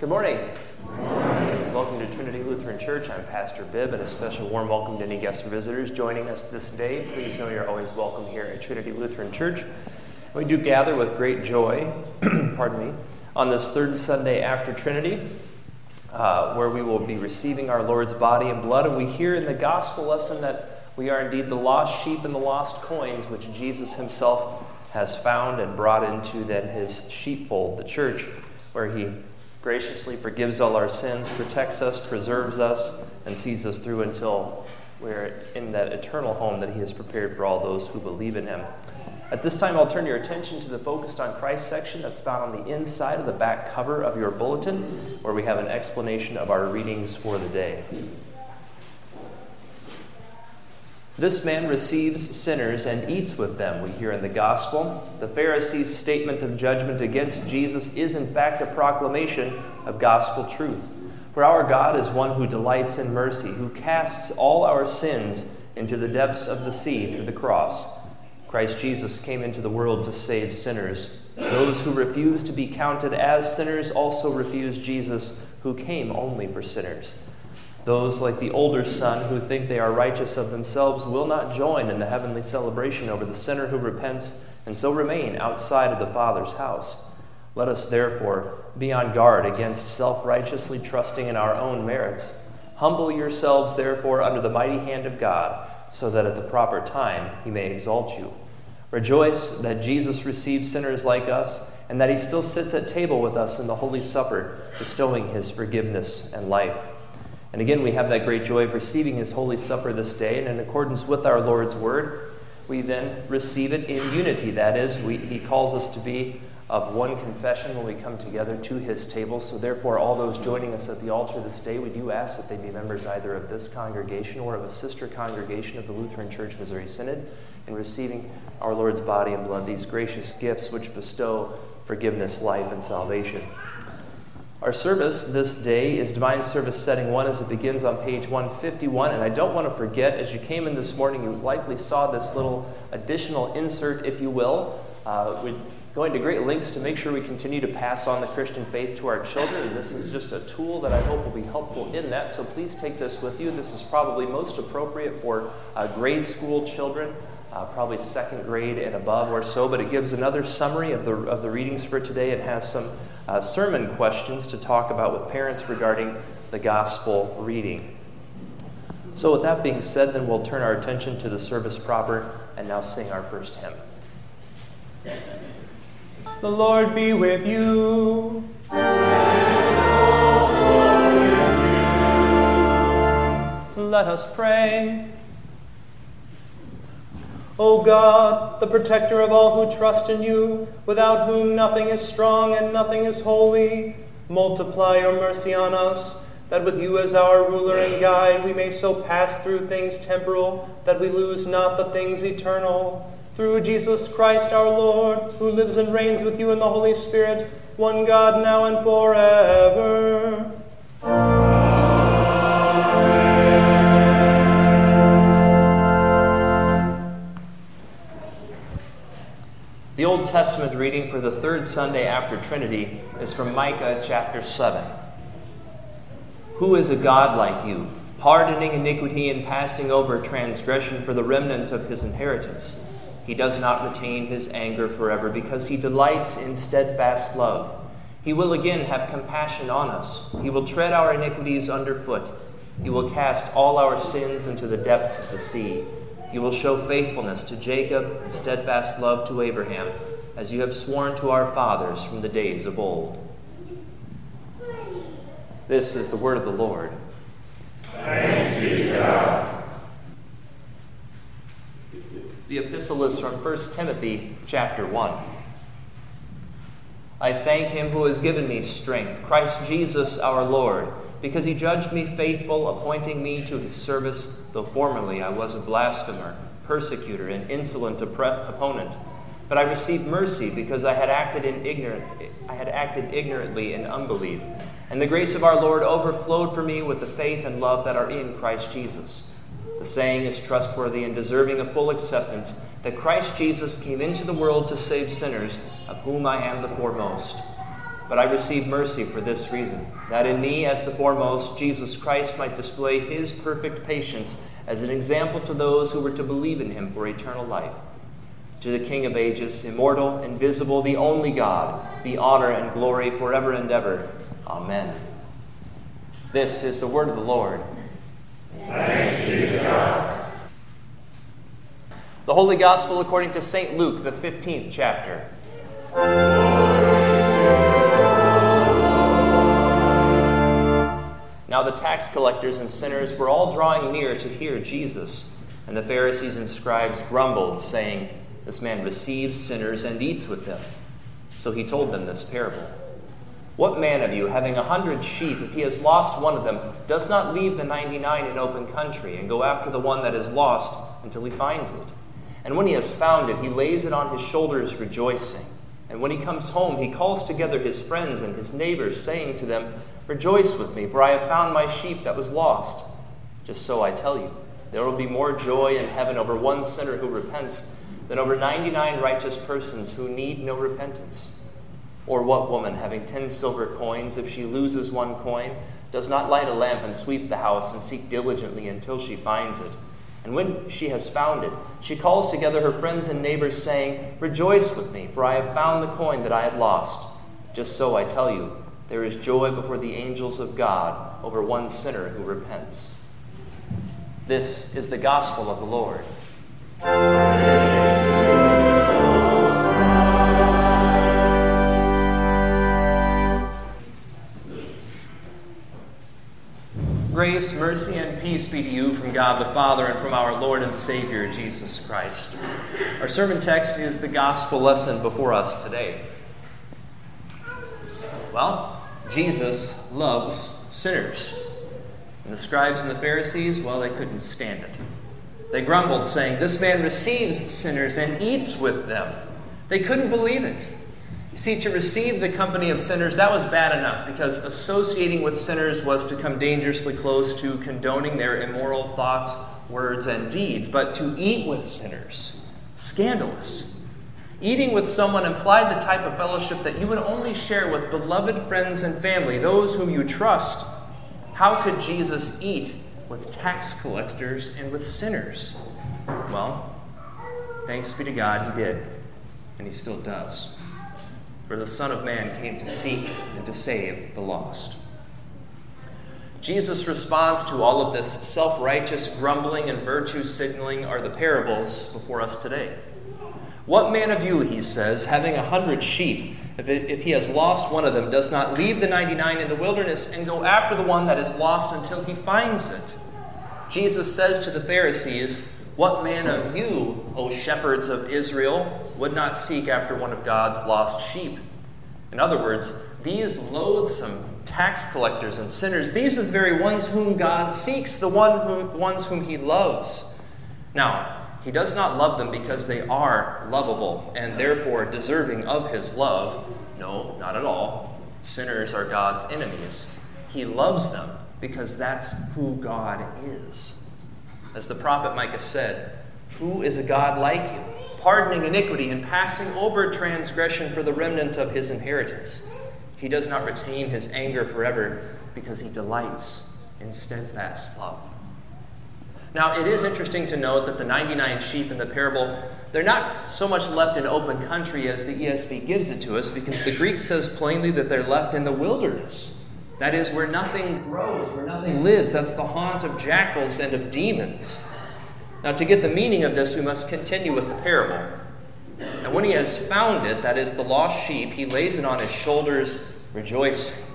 Good morning. Welcome to Trinity Lutheran Church. I'm Pastor Bibb, and a special warm welcome to any guest visitors joining us this day. Please know you're always welcome here at Trinity Lutheran Church. We do gather with great joy, pardon me, on this third Sunday after Trinity, uh, where we will be receiving our Lord's body and blood. And we hear in the gospel lesson that we are indeed the lost sheep and the lost coins, which Jesus himself has found and brought into then his sheepfold, the church, where he graciously forgives all our sins, protects us, preserves us, and sees us through until we're in that eternal home that He has prepared for all those who believe in Him. At this time, I'll turn your attention to the Focused on Christ section that's found on the inside of the back cover of your bulletin, where we have an explanation of our readings for the day. This man receives sinners and eats with them, we hear in the gospel. The Pharisees' statement of judgment against Jesus is, in fact, a proclamation of gospel truth. For our God is one who delights in mercy, who casts all our sins into the depths of the sea through the cross. Christ Jesus came into the world to save sinners. Those who refuse to be counted as sinners also refuse Jesus, who came only for sinners. Those, like the older son, who think they are righteous of themselves, will not join in the heavenly celebration over the sinner who repents and so remain outside of the Father's house. Let us therefore be on guard against self righteously trusting in our own merits. Humble yourselves, therefore, under the mighty hand of God, so that at the proper time he may exalt you. Rejoice that Jesus received sinners like us, and that he still sits at table with us in the Holy Supper, bestowing his forgiveness and life. And again, we have that great joy of receiving His Holy Supper this day, and in accordance with our Lord's Word, we then receive it in unity. That is, we, He calls us to be of one confession when we come together to His table. So, therefore, all those joining us at the altar this day, we do ask that they be members either of this congregation or of a sister congregation of the Lutheran Church Missouri Synod in receiving our Lord's body and blood, these gracious gifts which bestow forgiveness, life, and salvation. Our service this day is Divine Service Setting 1 as it begins on page 151. And I don't want to forget, as you came in this morning, you likely saw this little additional insert, if you will. Uh, we're going to great lengths to make sure we continue to pass on the Christian faith to our children. This is just a tool that I hope will be helpful in that. So please take this with you. This is probably most appropriate for uh, grade school children. Uh, probably second grade and above or so, but it gives another summary of the, of the readings for today. It has some uh, sermon questions to talk about with parents regarding the gospel reading. So, with that being said, then we'll turn our attention to the service proper and now sing our first hymn. The Lord be with you. Let us pray. O God, the protector of all who trust in you, without whom nothing is strong and nothing is holy, multiply your mercy on us, that with you as our ruler and guide we may so pass through things temporal that we lose not the things eternal. Through Jesus Christ our Lord, who lives and reigns with you in the Holy Spirit, one God now and forever. Old Testament reading for the third Sunday after Trinity is from Micah chapter 7. Who is a God like you, pardoning iniquity and passing over transgression for the remnant of his inheritance? He does not retain his anger forever because he delights in steadfast love. He will again have compassion on us. He will tread our iniquities underfoot. He will cast all our sins into the depths of the sea. You will show faithfulness to Jacob and steadfast love to Abraham, as you have sworn to our fathers from the days of old. This is the word of the Lord. Thanks be to God. The epistle is from 1 Timothy chapter 1. I thank him who has given me strength, Christ Jesus our Lord because he judged me faithful, appointing me to his service, though formerly I was a blasphemer, persecutor, and insolent opponent. But I received mercy because I had acted in ignorant I had acted ignorantly in unbelief. And the grace of our Lord overflowed for me with the faith and love that are in Christ Jesus. The saying is trustworthy and deserving of full acceptance that Christ Jesus came into the world to save sinners, of whom I am the foremost. But I receive mercy for this reason that in me, as the foremost, Jesus Christ might display his perfect patience as an example to those who were to believe in him for eternal life. To the King of ages, immortal, invisible, the only God, be honor and glory forever and ever. Amen. This is the word of the Lord. Thanks be to God. The Holy Gospel according to St. Luke, the 15th chapter. Now the tax collectors and sinners were all drawing near to hear Jesus, and the Pharisees and scribes grumbled, saying, This man receives sinners and eats with them. So he told them this parable. What man of you, having a hundred sheep, if he has lost one of them, does not leave the ninety nine in open country and go after the one that is lost until he finds it? And when he has found it, he lays it on his shoulders, rejoicing. And when he comes home, he calls together his friends and his neighbors, saying to them, Rejoice with me, for I have found my sheep that was lost. Just so I tell you, there will be more joy in heaven over one sinner who repents than over 99 righteous persons who need no repentance. Or what woman, having ten silver coins, if she loses one coin, does not light a lamp and sweep the house and seek diligently until she finds it? And when she has found it, she calls together her friends and neighbors, saying, Rejoice with me, for I have found the coin that I had lost. Just so I tell you, there is joy before the angels of God over one sinner who repents. This is the gospel of the Lord. Grace, mercy, and peace be to you from God the Father and from our Lord and Savior Jesus Christ. Our sermon text is the gospel lesson before us today. Well, Jesus loves sinners. And the scribes and the Pharisees, well, they couldn't stand it. They grumbled, saying, This man receives sinners and eats with them. They couldn't believe it. You see, to receive the company of sinners, that was bad enough because associating with sinners was to come dangerously close to condoning their immoral thoughts, words, and deeds. But to eat with sinners, scandalous. Eating with someone implied the type of fellowship that you would only share with beloved friends and family, those whom you trust. How could Jesus eat with tax collectors and with sinners? Well, thanks be to God, he did, and he still does. For the Son of Man came to seek and to save the lost. Jesus' response to all of this self righteous grumbling and virtue signaling are the parables before us today. What man of you, he says, having a hundred sheep, if, it, if he has lost one of them, does not leave the 99 in the wilderness and go after the one that is lost until he finds it? Jesus says to the Pharisees, What man of you, O shepherds of Israel, would not seek after one of God's lost sheep? In other words, these loathsome tax collectors and sinners, these are the very ones whom God seeks, the, one whom, the ones whom he loves. Now, he does not love them because they are lovable and therefore deserving of his love. No, not at all. Sinners are God's enemies. He loves them because that's who God is. As the prophet Micah said, Who is a God like you, pardoning iniquity and passing over transgression for the remnant of his inheritance? He does not retain his anger forever because he delights in steadfast love. Now, it is interesting to note that the 99 sheep in the parable, they're not so much left in open country as the ESV gives it to us, because the Greek says plainly that they're left in the wilderness. That is, where nothing grows, where nothing lives. That's the haunt of jackals and of demons. Now, to get the meaning of this, we must continue with the parable. And when he has found it, that is the lost sheep, he lays it on his shoulders, rejoicing.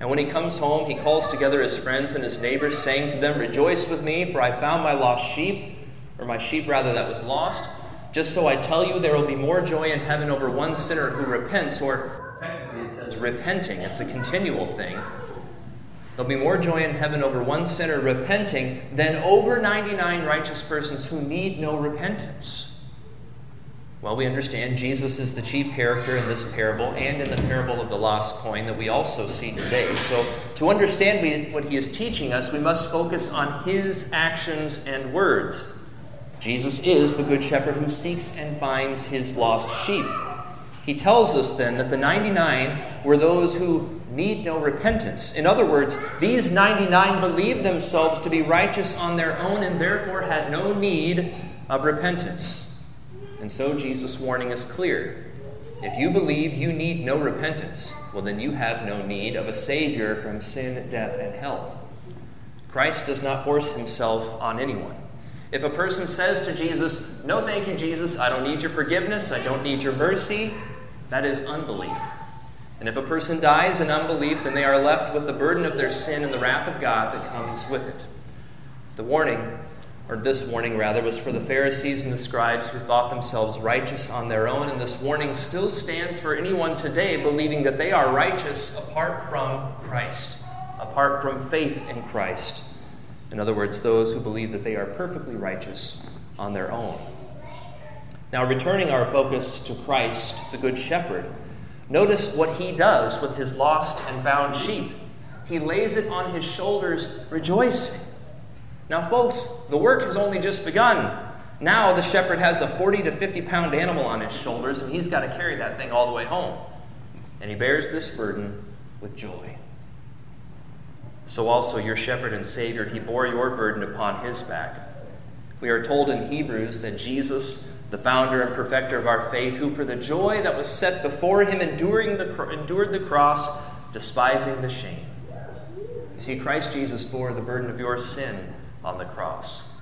And when he comes home, he calls together his friends and his neighbors, saying to them, Rejoice with me, for I found my lost sheep, or my sheep rather that was lost. Just so I tell you, there will be more joy in heaven over one sinner who repents, or technically it says repenting. It's a continual thing. There'll be more joy in heaven over one sinner repenting than over 99 righteous persons who need no repentance. Well, we understand Jesus is the chief character in this parable and in the parable of the lost coin that we also see today. So, to understand what he is teaching us, we must focus on his actions and words. Jesus is the good shepherd who seeks and finds his lost sheep. He tells us then that the 99 were those who need no repentance. In other words, these 99 believed themselves to be righteous on their own and therefore had no need of repentance. And so Jesus' warning is clear. If you believe you need no repentance, well, then you have no need of a Savior from sin, death, and hell. Christ does not force himself on anyone. If a person says to Jesus, No, thank you, Jesus, I don't need your forgiveness, I don't need your mercy, that is unbelief. And if a person dies in unbelief, then they are left with the burden of their sin and the wrath of God that comes with it. The warning, or this warning rather, was for the Pharisees and the scribes who thought themselves righteous on their own, and this warning still stands for anyone today believing that they are righteous apart from Christ apart from faith in Christ. In other words, those who believe that they are perfectly righteous on their own. Now, returning our focus to Christ, the Good Shepherd, notice what he does with his lost and found sheep. He lays it on his shoulders, rejoicing. Now, folks, the work has only just begun. Now, the shepherd has a 40 to 50 pound animal on his shoulders, and he's got to carry that thing all the way home. And he bears this burden with joy so also your shepherd and Savior, he bore your burden upon his back. We are told in Hebrews that Jesus, the founder and perfecter of our faith, who for the joy that was set before him enduring the, endured the cross, despising the shame. You see, Christ Jesus bore the burden of your sin on the cross,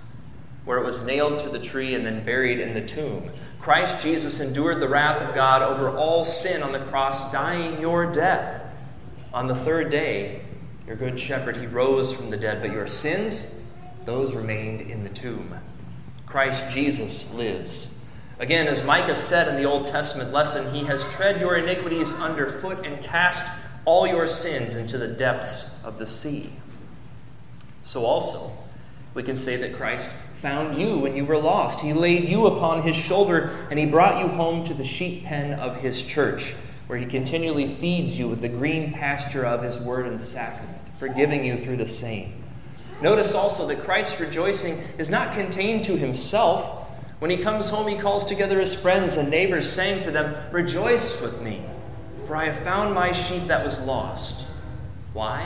where it was nailed to the tree and then buried in the tomb. Christ Jesus endured the wrath of God over all sin on the cross, dying your death. On the third day, your good shepherd, he rose from the dead, but your sins, those remained in the tomb. Christ Jesus lives. Again, as Micah said in the Old Testament lesson, he has tread your iniquities underfoot and cast all your sins into the depths of the sea. So also, we can say that Christ found you when you were lost. He laid you upon his shoulder and he brought you home to the sheep pen of his church, where he continually feeds you with the green pasture of his word and sacrament forgiving you through the same. Notice also that Christ's rejoicing is not contained to himself. When he comes home, he calls together his friends and neighbors, saying to them, Rejoice with me, for I have found my sheep that was lost. Why?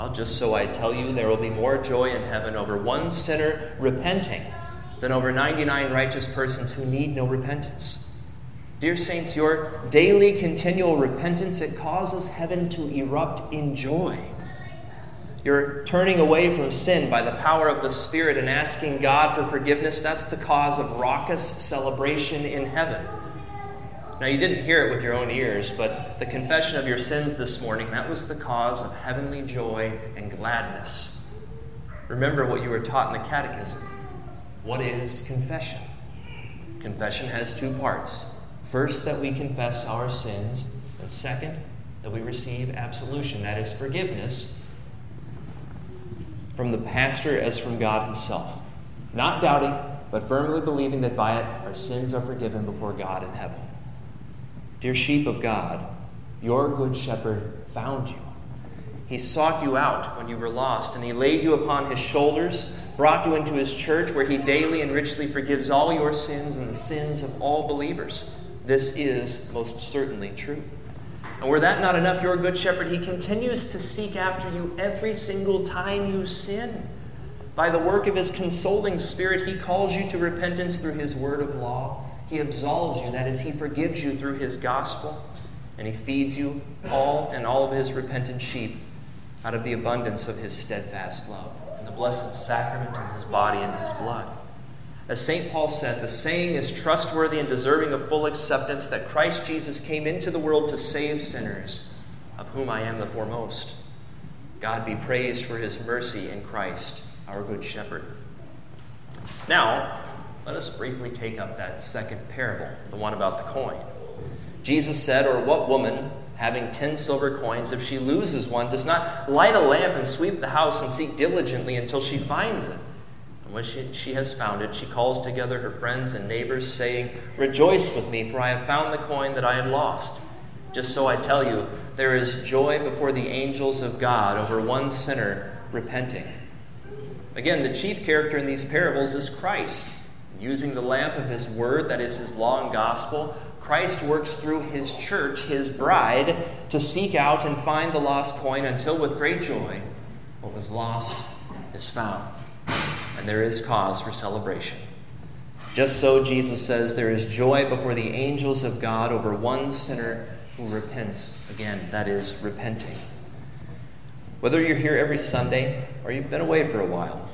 Well, just so I tell you, there will be more joy in heaven over one sinner repenting than over 99 righteous persons who need no repentance. Dear saints, your daily continual repentance it causes heaven to erupt in joy. You're turning away from sin by the power of the Spirit and asking God for forgiveness. That's the cause of raucous celebration in heaven. Now, you didn't hear it with your own ears, but the confession of your sins this morning, that was the cause of heavenly joy and gladness. Remember what you were taught in the Catechism. What is confession? Confession has two parts First, that we confess our sins, and second, that we receive absolution, that is, forgiveness from the pastor as from God Himself. Not doubting, but firmly believing that by it our sins are forgiven before God in heaven. Dear sheep of God, your good shepherd found you. He sought you out when you were lost, and he laid you upon his shoulders, brought you into his church, where he daily and richly forgives all your sins and the sins of all believers. This is most certainly true. And were that not enough, your good shepherd, he continues to seek after you every single time you sin. By the work of his consoling spirit, he calls you to repentance through his word of law. He absolves you, that is, he forgives you through his gospel, and he feeds you all and all of his repentant sheep out of the abundance of his steadfast love and the blessed sacrament of his body and his blood. As St. Paul said, the saying is trustworthy and deserving of full acceptance that Christ Jesus came into the world to save sinners, of whom I am the foremost. God be praised for his mercy in Christ, our good shepherd. Now, let us briefly take up that second parable, the one about the coin. Jesus said, Or what woman, having ten silver coins, if she loses one, does not light a lamp and sweep the house and seek diligently until she finds it? And when she, she has found it, she calls together her friends and neighbors, saying, Rejoice with me, for I have found the coin that I had lost. Just so I tell you, there is joy before the angels of God over one sinner repenting. Again, the chief character in these parables is Christ. Using the lamp of his word, that is his law and gospel, Christ works through his church, his bride, to seek out and find the lost coin until, with great joy, what was lost is found. And there is cause for celebration. Just so, Jesus says, there is joy before the angels of God over one sinner who repents. Again, that is repenting. Whether you're here every Sunday or you've been away for a while,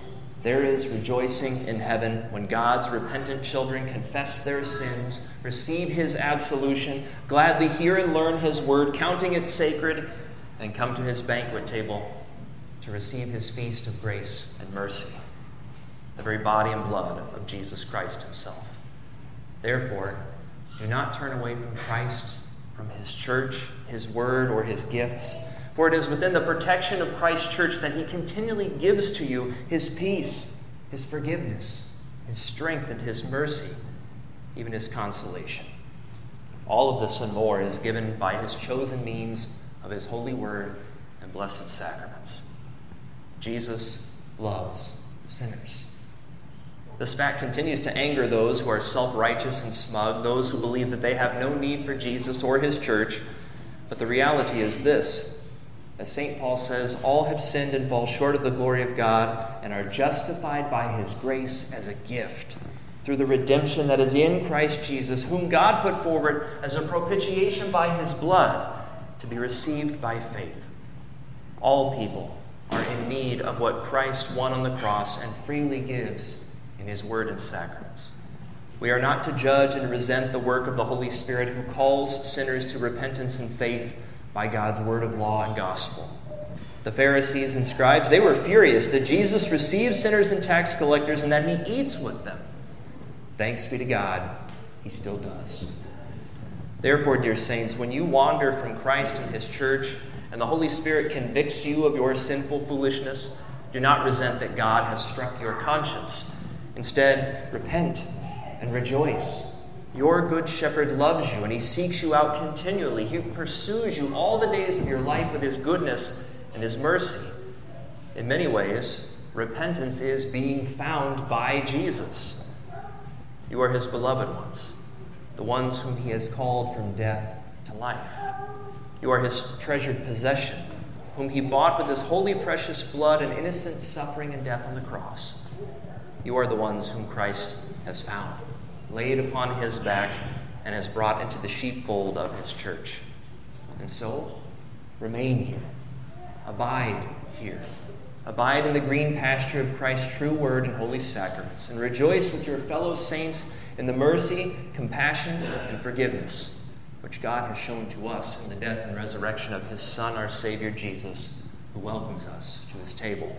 there is rejoicing in heaven when God's repentant children confess their sins, receive His absolution, gladly hear and learn His word, counting it sacred, and come to His banquet table to receive His feast of grace and mercy, the very body and blood of Jesus Christ Himself. Therefore, do not turn away from Christ, from His church, His word, or His gifts for it is within the protection of Christ's church that he continually gives to you his peace, his forgiveness, his strength, and his mercy, even his consolation. All of this and more is given by his chosen means of his holy word and blessed sacraments. Jesus loves sinners. This fact continues to anger those who are self righteous and smug, those who believe that they have no need for Jesus or his church. But the reality is this as St. Paul says, all have sinned and fall short of the glory of God and are justified by his grace as a gift through the redemption that is in Christ Jesus, whom God put forward as a propitiation by his blood to be received by faith. All people are in need of what Christ won on the cross and freely gives in his word and sacraments. We are not to judge and resent the work of the Holy Spirit who calls sinners to repentance and faith by God's word of law and gospel. The Pharisees and scribes, they were furious that Jesus receives sinners and tax collectors and that he eats with them. Thanks be to God, he still does. Therefore, dear saints, when you wander from Christ and his church, and the Holy Spirit convicts you of your sinful foolishness, do not resent that God has struck your conscience. Instead, repent and rejoice. Your good shepherd loves you and he seeks you out continually. He pursues you all the days of your life with his goodness and his mercy. In many ways, repentance is being found by Jesus. You are his beloved ones, the ones whom he has called from death to life. You are his treasured possession, whom he bought with his holy, precious blood and innocent suffering and death on the cross. You are the ones whom Christ has found laid upon his back and has brought into the sheepfold of his church. And so, remain here. Abide here. Abide in the green pasture of Christ's true word and holy sacraments, and rejoice with your fellow saints in the mercy, compassion, and forgiveness which God has shown to us in the death and resurrection of his Son, our Savior Jesus, who welcomes us to his table.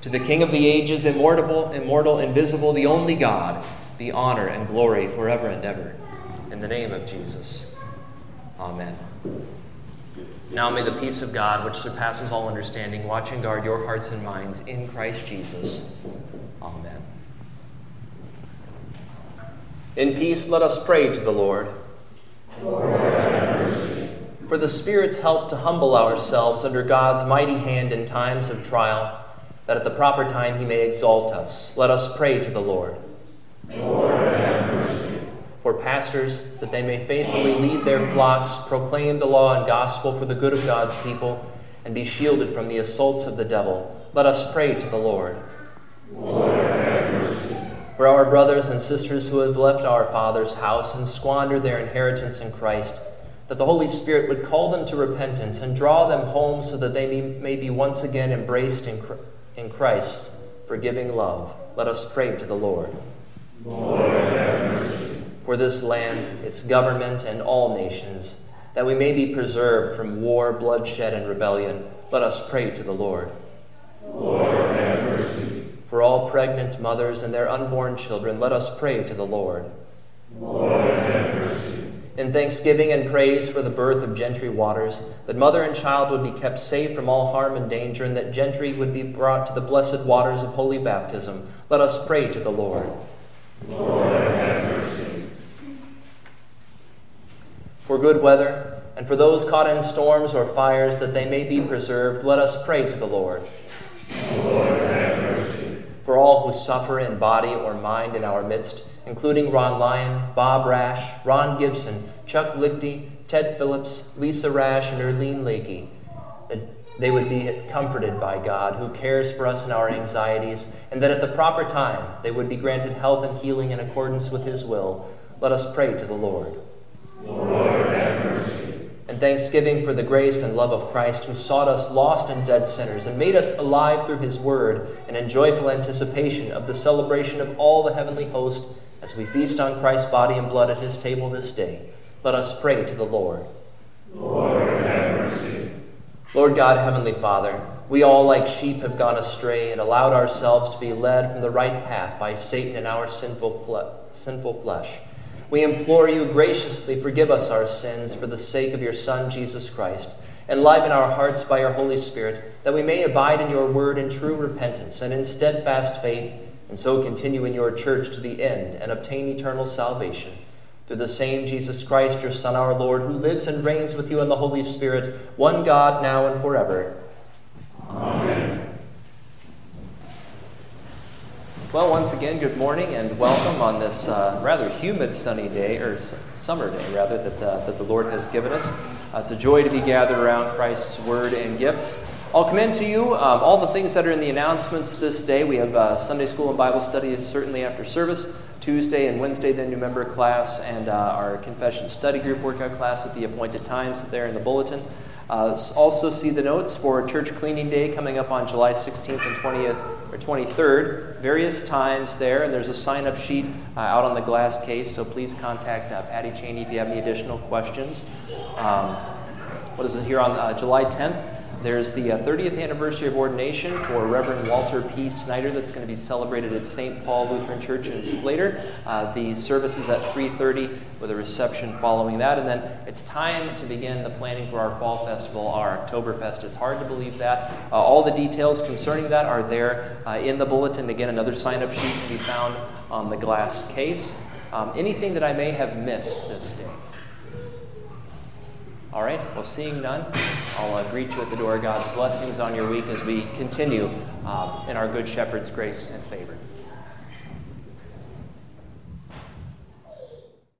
To the King of the ages, immortal, immortal, invisible, the only God, be honor and glory forever and ever. In the name of Jesus. Amen. Now may the peace of God, which surpasses all understanding, watch and guard your hearts and minds in Christ Jesus. Amen. In peace, let us pray to the Lord. Lord For the Spirit's help to humble ourselves under God's mighty hand in times of trial, that at the proper time he may exalt us, let us pray to the Lord. For pastors, that they may faithfully lead their flocks, proclaim the law and gospel for the good of God's people, and be shielded from the assaults of the devil, let us pray to the Lord. For our brothers and sisters who have left our Father's house and squandered their inheritance in Christ, that the Holy Spirit would call them to repentance and draw them home so that they may be once again embraced in Christ's forgiving love, let us pray to the Lord. For this land, its government, and all nations, that we may be preserved from war, bloodshed, and rebellion, let us pray to the Lord. Lord, have mercy. For all pregnant mothers and their unborn children, let us pray to the Lord. Lord, have mercy. In thanksgiving and praise for the birth of Gentry Waters, that mother and child would be kept safe from all harm and danger, and that Gentry would be brought to the blessed waters of holy baptism, let us pray to the Lord. Lord, have mercy. For good weather, and for those caught in storms or fires, that they may be preserved, let us pray to the Lord. Lord, have mercy. for all who suffer in body or mind in our midst, including Ron Lyon, Bob Rash, Ron Gibson, Chuck Lichty, Ted Phillips, Lisa Rash, and Erlene Lakey, they would be comforted by God, who cares for us in our anxieties, and that at the proper time they would be granted health and healing in accordance with His will. Let us pray to the Lord. Lord, have mercy. And thanksgiving for the grace and love of Christ, who sought us lost and dead sinners, and made us alive through His Word, and in joyful anticipation of the celebration of all the heavenly host as we feast on Christ's body and blood at His table this day. Let us pray to the Lord. Lord. Lord God, Heavenly Father, we all like sheep have gone astray and allowed ourselves to be led from the right path by Satan and our sinful, ple- sinful flesh. We implore you graciously forgive us our sins for the sake of your Son, Jesus Christ. Enliven our hearts by your Holy Spirit, that we may abide in your word in true repentance and in steadfast faith, and so continue in your church to the end and obtain eternal salvation. Through the same Jesus Christ, your Son, our Lord, who lives and reigns with you in the Holy Spirit, one God, now and forever. Amen. Well, once again, good morning and welcome on this uh, rather humid sunny day, or summer day rather, that, uh, that the Lord has given us. Uh, it's a joy to be gathered around Christ's word and gifts. I'll commend to you um, all the things that are in the announcements this day. We have uh, Sunday school and Bible study certainly after service, Tuesday and Wednesday, the new member class, and uh, our confession study group workout class at the appointed times there in the bulletin. Uh, also, see the notes for Church Cleaning Day coming up on July 16th and 20th or 23rd. Various times there, and there's a sign-up sheet uh, out on the glass case. So please contact uh, Patty Cheney if you have any additional questions. Um, what is it here on uh, July 10th? There's the uh, 30th anniversary of ordination for Reverend Walter P. Snyder that's going to be celebrated at St. Paul Lutheran Church in Slater. Uh, the service is at 3:30 with a reception following that, and then it's time to begin the planning for our fall festival, our Oktoberfest. It's hard to believe that. Uh, all the details concerning that are there uh, in the bulletin. Again, another sign-up sheet can be found on the glass case. Um, anything that I may have missed this day? All right, well, seeing none, I'll uh, greet you at the door. God's blessings on your week as we continue um, in our Good Shepherd's grace and favor.